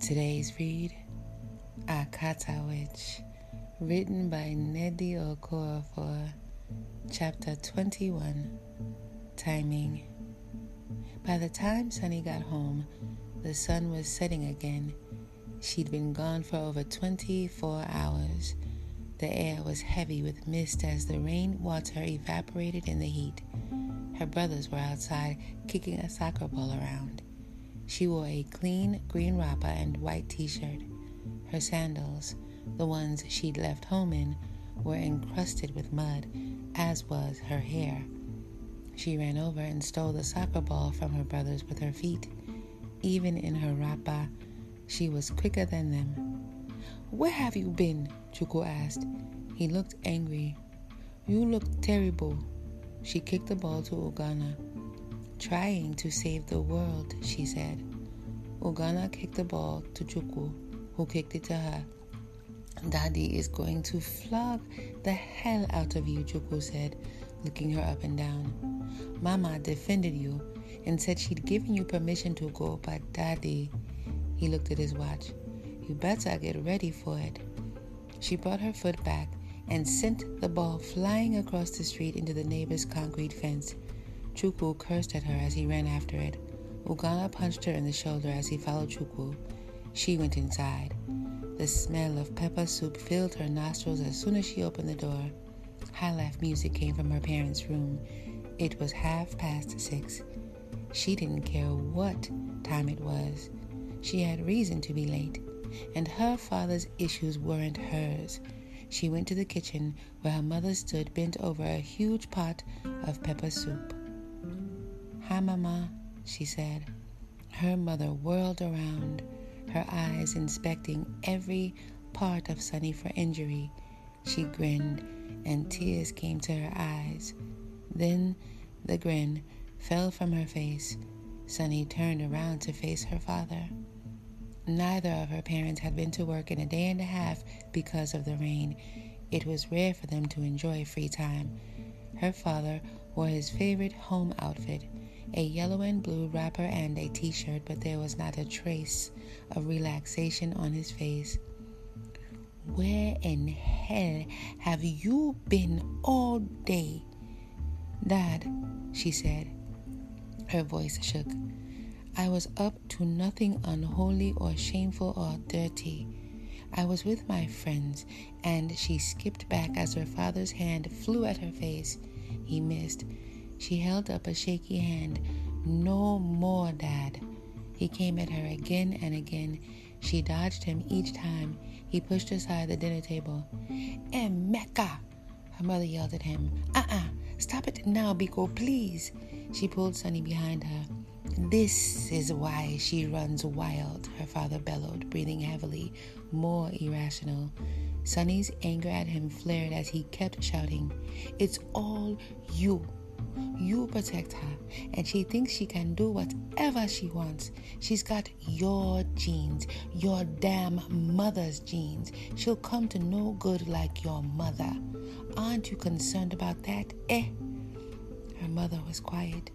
Today's read Akata Witch, written by Nnedi Okorafor, chapter 21 Timing. By the time Sunny got home, the sun was setting again. She'd been gone for over 24 hours. The air was heavy with mist as the rain water evaporated in the heat. Her brothers were outside kicking a soccer ball around. She wore a clean green wrapper and white t shirt. Her sandals, the ones she'd left home in, were encrusted with mud, as was her hair. She ran over and stole the soccer ball from her brothers with her feet. Even in her wrapper, she was quicker than them. Where have you been? Chukwu asked. He looked angry. You look terrible. She kicked the ball to Ugonna. Trying to save the world, she said. Ugonna kicked the ball to Chukwu, who kicked it to her. Daddy is going to flog the hell out of you, Chukwu said, looking her up and down. Mama defended you and said she'd given you permission to go, but Daddy. He looked at his watch. You better get ready for it. She brought her foot back and sent the ball flying across the street into the neighbor's concrete fence. Chukwu cursed at her as he ran after it. Ugonna punched her in the shoulder as he followed Chukwu. She went inside. The smell of pepper soup filled her nostrils as soon as she opened the door. High life music came from her parents' room. It was half past six. She didn't care what time it was. She had reason to be late, and her father's issues weren't hers. She went to the kitchen where her mother stood bent over a huge pot of pepper soup. Hi, Mama, she said. Her mother whirled around, her eyes inspecting every part of Sunny for injury. She grinned, and tears came to her eyes. Then the grin fell from her face. Sunny turned around to face her father. Neither of her parents had been to work in a day and a half because of the rain. It was rare for them to enjoy free time. Her father wore his favorite home outfit a yellow and blue wrapper and a t shirt, but there was not a trace of relaxation on his face. Where in hell have you been all day? Dad, she said. Her voice shook. I was up to nothing unholy or shameful or dirty. I was with my friends, and she skipped back as her father's hand flew at her face. He missed. She held up a shaky hand. No more, Dad. He came at her again and again. She dodged him each time. He pushed aside the dinner table. Emeka! Her mother yelled at him. Uh uh-uh. uh Stop it now, Biko, please. She pulled Sunny behind her. This is why she runs wild, her father bellowed, breathing heavily, more irrational. Sunny's anger at him flared as he kept shouting, It's all you. You protect her, and she thinks she can do whatever she wants. She's got your genes, your damn mother's genes. She'll come to no good like your mother. Aren't you concerned about that, eh? Her mother was quiet.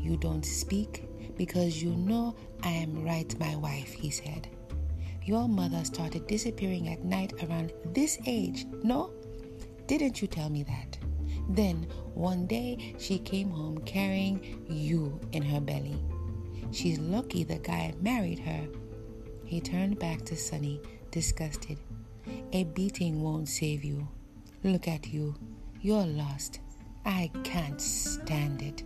You don't speak because you know I am right, my wife, he said. Your mother started disappearing at night around this age, no? Didn't you tell me that? Then one day she came home carrying you in her belly. She's lucky the guy married her. He turned back to Sunny, disgusted. A beating won't save you. Look at you. You're lost. I can't stand it.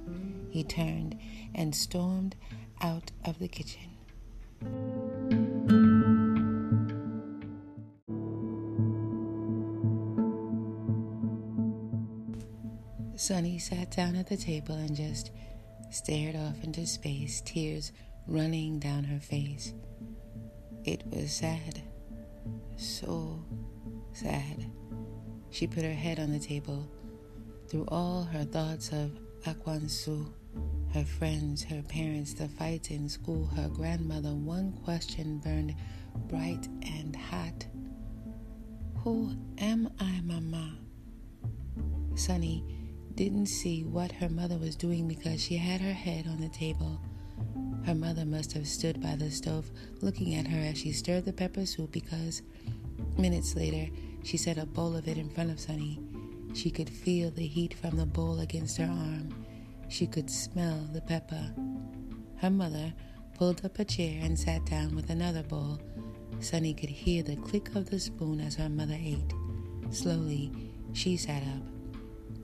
He turned and stormed out of the kitchen. Sunny sat down at the table and just stared off into space, tears running down her face. It was sad. So sad. She put her head on the table. Through all her thoughts of Ekwensu, her friends, her parents, the fights in school, her grandmother, one question burned bright and hot. Who am I, Mama? Sunny didn't see what her mother was doing because she had her head on the table. Her mother must have stood by the stove looking at her as she stirred the pepper soup because, minutes later, she set a bowl of it in front of Sunny. She could feel the heat from the bowl against her arm. She could smell the pepper. Her mother pulled up a chair and sat down with another bowl. Sunny could hear the click of the spoon as her mother ate. Slowly, she sat up.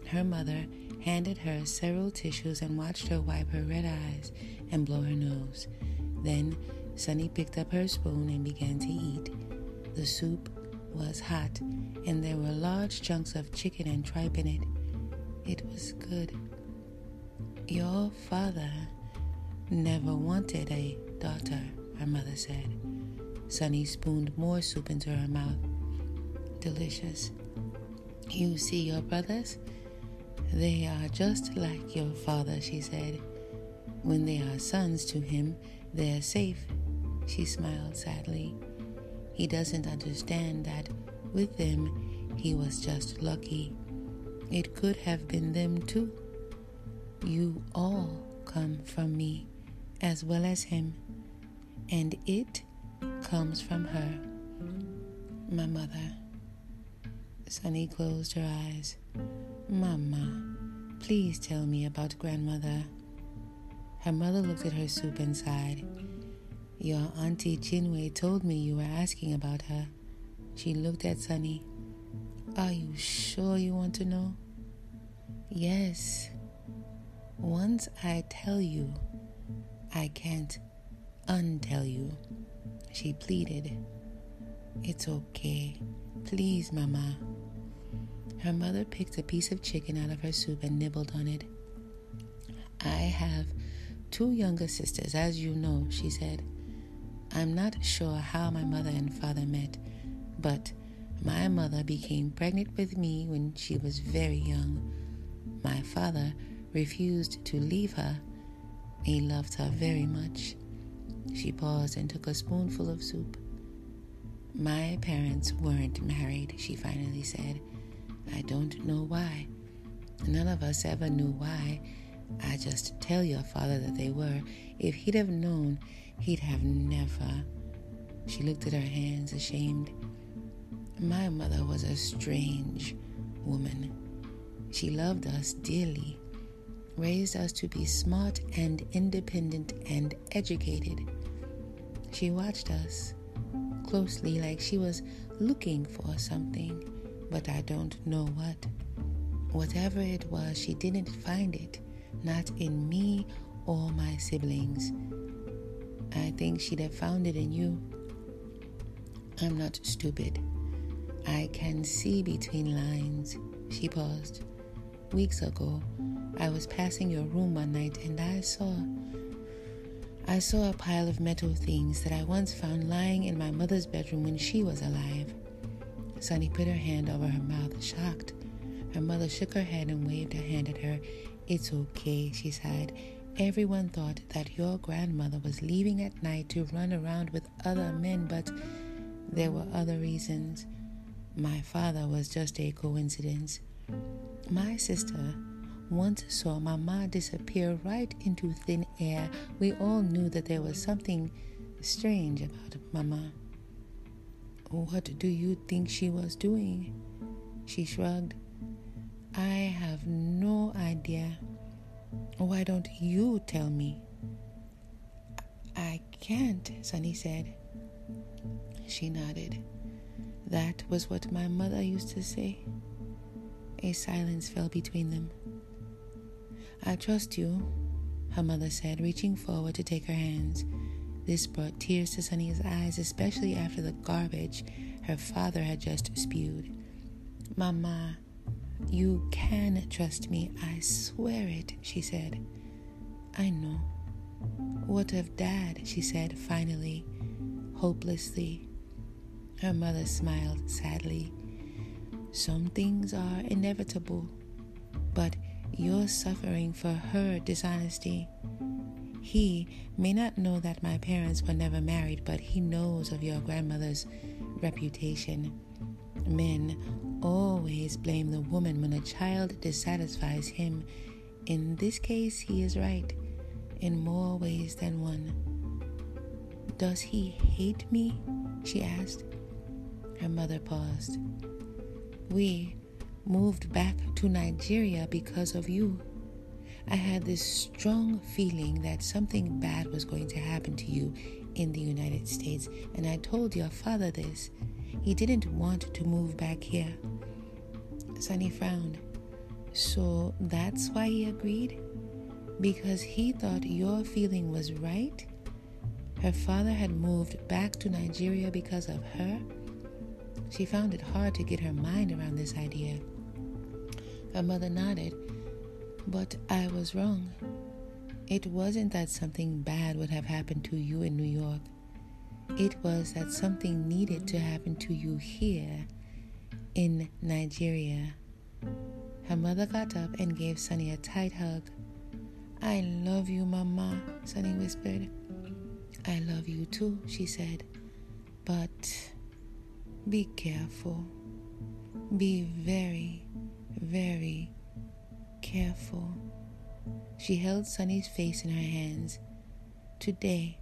Her mother handed her several tissues and watched her wipe her red eyes and blow her nose. Then Sunny picked up her spoon and began to eat. The soup was hot, and there were large chunks of chicken and tripe in it. It was good. Your father never wanted a daughter, her mother said. Sunny spooned more soup into her mouth. Delicious. You see your brothers? They are just like your father, she said. When they are sons to him, they are safe. She smiled sadly. He doesn't understand that with them, he was just lucky. It could have been them too. You all come from me, as well as him, and it comes from her, my mother. Sunny closed her eyes. Mama, please tell me about grandmother. Her mother looked at her soup and sighed. Your auntie Chinwe told me you were asking about her. She looked at Sunny. Are you sure you want to know? Yes. Once I tell you, I can't untell you. She pleaded. It's okay. Please, Mama. Her mother picked a piece of chicken out of her soup and nibbled on it. I have two younger sisters, as you know, she said. I'm not sure how my mother and father met, but my mother became pregnant with me when she was very young. My father refused to leave her. He loved her very much. She paused and took a spoonful of soup. My parents weren't married, she finally said. I don't know why. None of us ever knew why. I just tell your father that they were. If he'd have known, he'd have never. She looked at her hands, ashamed. My mother was a strange woman. She loved us dearly, raised us to be smart and independent and educated. She watched us closely like she was looking for something, but I don't know what. Whatever it was, she didn't find it, not in me or my siblings. I think she'd have found it in you. I'm not stupid. I can see between lines. She paused. Weeks ago, I was passing your room one night and I saw I saw a pile of metal things that I once found lying in my mother's bedroom when she was alive. Sunny put her hand over her mouth, shocked. Her mother shook her head and waved her hand at her. It's okay, she sighed. Everyone thought that your grandmother was leaving at night to run around with other men, but there were other reasons. My father was just a coincidence. My sister once saw Mama disappear right into thin air, we all knew that there was something strange about Mama. What do you think she was doing? She shrugged. I have no idea. Why don't you tell me? I can't, Sunny said. She nodded. That was what my mother used to say. A silence fell between them. I trust you, her mother said, reaching forward to take her hands. This brought tears to Sunny's eyes, especially after the garbage her father had just spewed. Mama, you can trust me, I swear it, she said. I know. What of Dad? she said finally, hopelessly. Her mother smiled sadly. Some things are inevitable, but you're suffering for her dishonesty. He may not know that my parents were never married, but he knows of your grandmother's reputation. Men always blame the woman when a child dissatisfies him. In this case, he is right. in more ways than one. Does he hate me? she asked. Her mother paused. We moved back to Nigeria because of you. I had this strong feeling that something bad was going to happen to you in the United States, and I told your father this. He didn't want to move back here. Sunny frowned. So that's why he agreed? Because he thought your feeling was right? Her father had moved back to Nigeria because of her? She found it hard to get her mind around this idea. Her mother nodded, but I was wrong. It wasn't that something bad would have happened to you in New York. It was that something needed to happen to you here in Nigeria. Her mother got up and gave Sunny a tight hug. I love you, Mama, Sunny whispered. I love you too, she said. But be careful. Be very, very careful. She held Sunny's face in her hands. Today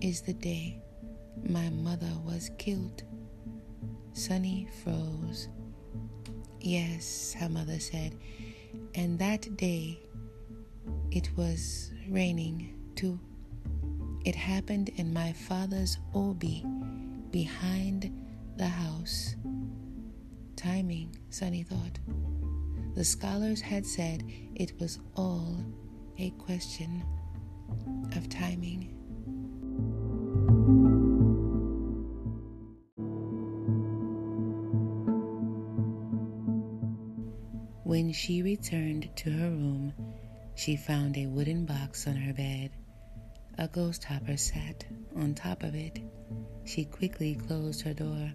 is the day my mother was killed. Sunny froze. Yes, her mother said, and that day it was raining too. It happened in my father's obi behind the house. Timing, Sunny thought. The scholars had said it was all a question of timing. When she returned to her room, she found a wooden box on her bed. A ghost hopper sat on top of it. She quickly closed her door.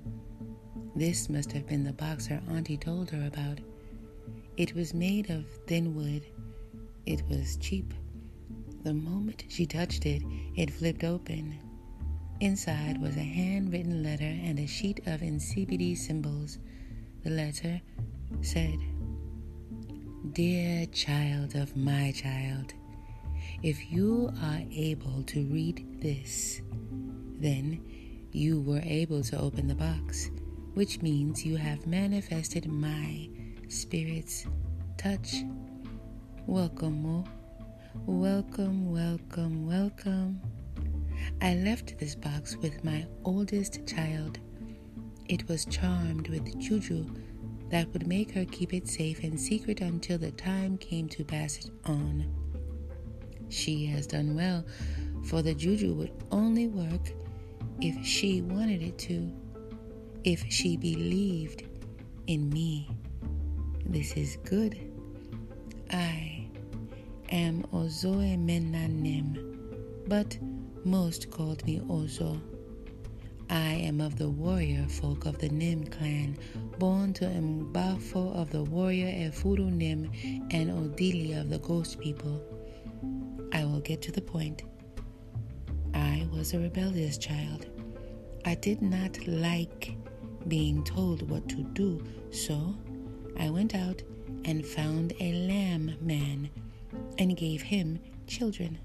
This must have been the box her auntie told her about. It was made of thin wood. It was cheap. The moment she touched it, it flipped open. Inside was a handwritten letter and a sheet of Nsibidi symbols. The letter said, Dear child of my child, if you are able to read this, then you were able to open the box, which means you have manifested my spirit's touch. Welcome, Mo. Welcome, welcome, welcome. I left this box with my oldest child. It was charmed with juju that would make her keep it safe and secret until the time came to pass it on. She has done well, for the juju would only work if she wanted it to, if she believed in me. This is good. I am Ozoemena Nimm, but most called me Ozo. I am of the warrior folk of the Nimm clan, born to Mbafo of the warrior Efuru Nimm and Odelia of the ghost people. I will get to the point. I was a rebellious child. I did not like being told what to do, so I went out and found a lamb man and gave him children.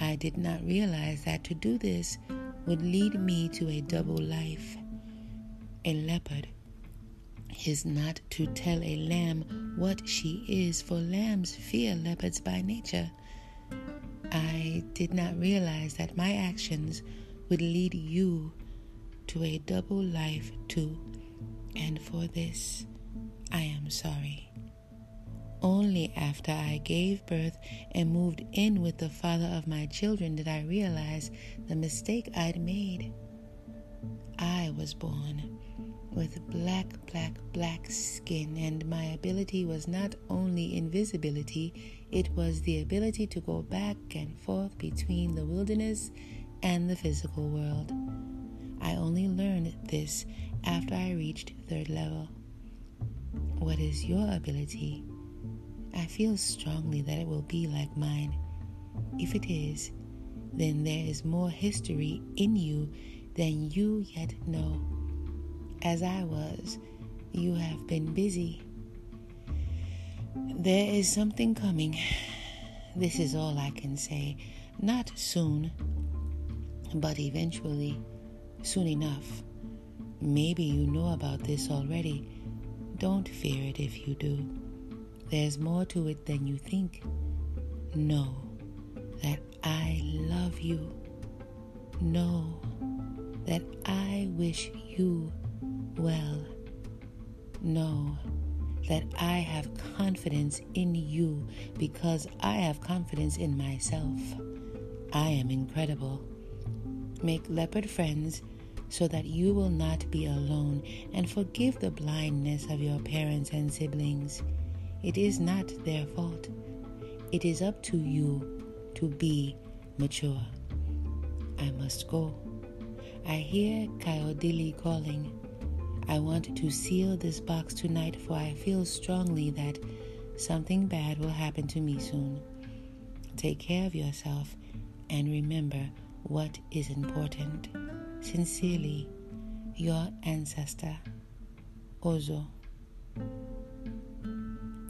I did not realize that to do this would lead me to a double life. A leopard is not to tell a lamb what she is, for lambs fear leopards by nature. I did not realize that my actions would lead you to a double life too, and for this am sorry. Only after I gave birth and moved in with the father of my children did I realize the mistake I'd made. I was born with black, black, black skin, and my ability was not only invisibility, it was the ability to go back and forth between the wilderness and the physical world. I only learned this after I reached third level. What is your ability? I feel strongly that it will be like mine. If it is, then there is more history in you than you yet know. As I was, you have been busy there is something coming. This is all I can say. Not soon, but eventually, soon enough. Maybe you know about this already. Don't fear it if you do. There's more to it than you think. Know that I love you. Know that I wish you well. Know that I have confidence in you because I have confidence in myself. I am incredible. Make leopard friends so that you will not be alone and forgive the blindness of your parents and siblings. It is not their fault. It is up to you to be mature. I must go. I hear Kayodili calling. I want to seal this box tonight, for I feel strongly that something bad will happen to me soon. Take care of yourself and remember what is important. Sincerely, your ancestor, Ozo.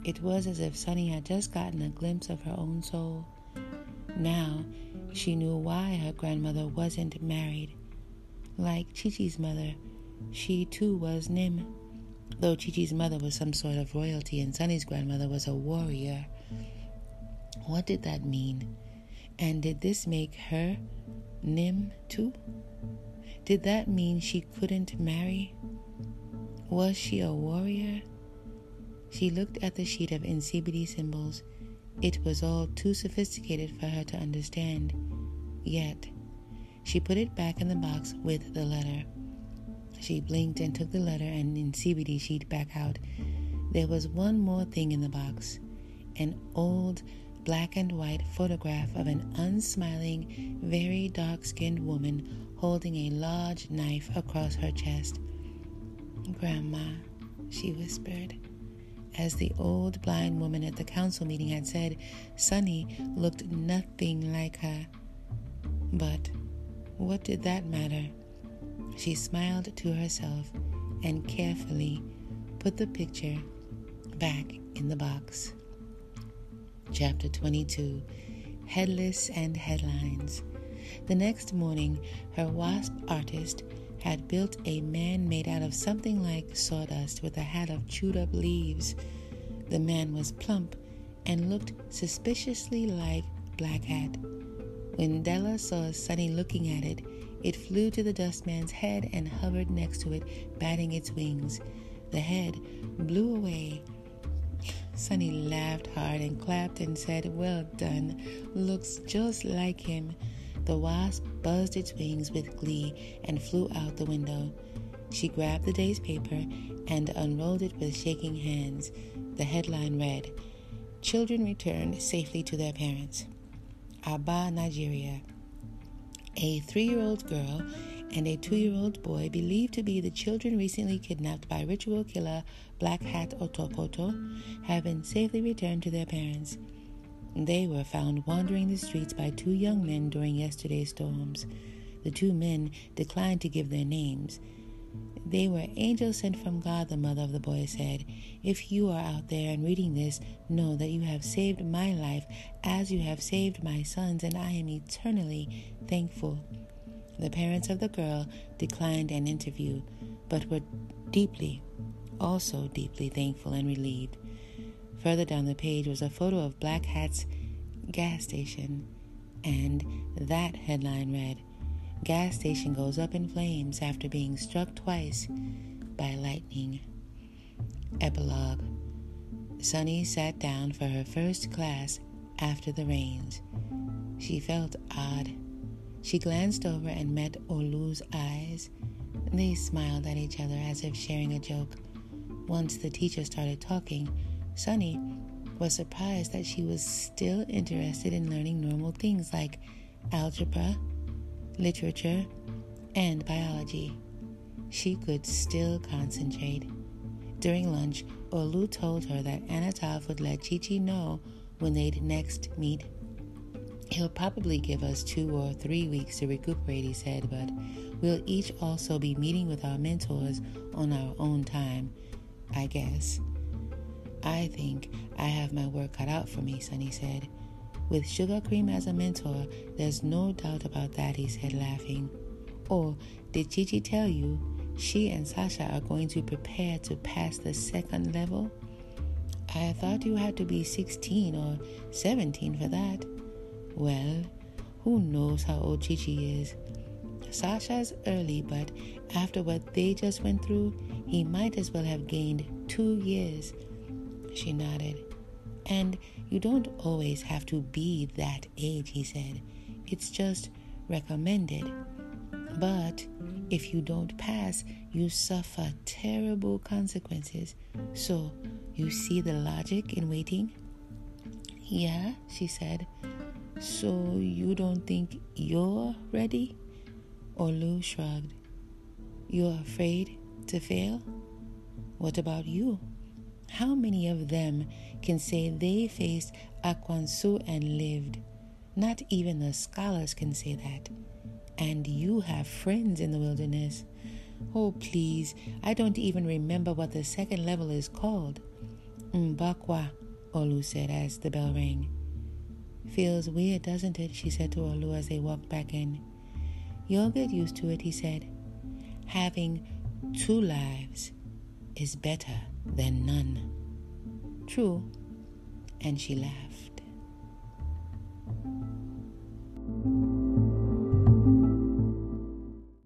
It was as if Sunny had just gotten a glimpse of her own soul. Now she knew why her grandmother wasn't married. Like Chichi's mother, she too was Nimm, though Chichi's mother was some sort of royalty and Sunny's grandmother was a warrior. What did that mean? And did this make her Nimm too? Did that mean she couldn't marry? Was she a warrior? She looked at the sheet of Nsibidi symbols. It was all too sophisticated for her to understand. Yet, she put it back in the box with the letter. She blinked and took the letter and Nsibidi sheet back out. There was one more thing in the box an old black and white photograph of an unsmiling, very dark skinned woman holding a large knife across her chest. Grandma, she whispered. As the old blind woman at the council meeting had said, Sunny looked nothing like her. But what did that matter? She smiled to herself and carefully put the picture back in the box. Chapter 22 Headless and Headlines. The next morning, her wasp artist had built a man made out of something like sawdust with a hat of chewed up leaves. The man was plump and looked suspiciously like Black Hat. When Della saw Sunny looking at it, it flew to the dustman's head and hovered next to it, batting its wings. The head blew away. Sunny laughed hard and clapped and said, Well done. Looks just like him. The wasp buzzed its wings with glee and flew out the window. She grabbed the day's paper and unrolled it with shaking hands. The headline read, Children returned safely to their parents. Aba, Nigeria. A three year old girl and a two year old boy believed to be the children recently kidnapped by ritual killer Black Hat Otokoto have been safely returned to their parents. They were found wandering the streets by two young men during yesterday's storms. The two men declined to give their names. They were angels sent from God, the mother of the boy said. If you are out there and reading this, know that you have saved my life as you have saved my son's, and I am eternally thankful. The parents of the girl declined an interview, but were deeply, also deeply thankful and relieved. Further down the page was a photo of Black Hat's gas station, and that headline read, gas station goes up in flames after being struck twice by lightning. Epilogue Sunny sat down for her first class after the rains. She felt odd. She glanced over and met Orlu's eyes. They smiled at each other as if sharing a joke. Once the teacher started talking, Sunny was surprised that she was still interested in learning normal things like algebra literature, and biology. She could still concentrate. During lunch, Orlu told her that Anatov would let Chichi know when they'd next meet. He'll probably give us two or three weeks to recuperate, he said, but we'll each also be meeting with our mentors on our own time, I guess. I think I have my work cut out for me, Sunny said. With sugar cream as a mentor, there's no doubt about that, he said, laughing. Or did Chichi tell you she and Sasha are going to prepare to pass the second level? I thought you had to be 16 or 17 for that. Well, who knows how old Chichi is? Sasha's early, but after what they just went through, he might as well have gained two years. She nodded. And you don't always have to be that age, he said. It's just recommended. But if you don't pass, you suffer terrible consequences. So, you see the logic in waiting? Yeah, she said. So, you don't think you're ready? Orlu shrugged. You're afraid to fail? What about you? How many of them can say they faced Ekwensu and lived? Not even the scholars can say that. And you have friends in the wilderness. Oh, please, I don't even remember what the second level is called. Mbawkwa, Orlu said as the bell rang. Feels weird, doesn't it? she said to Orlu as they walked back in. You'll get used to it, he said. Having two lives is better than none. True. And she laughed.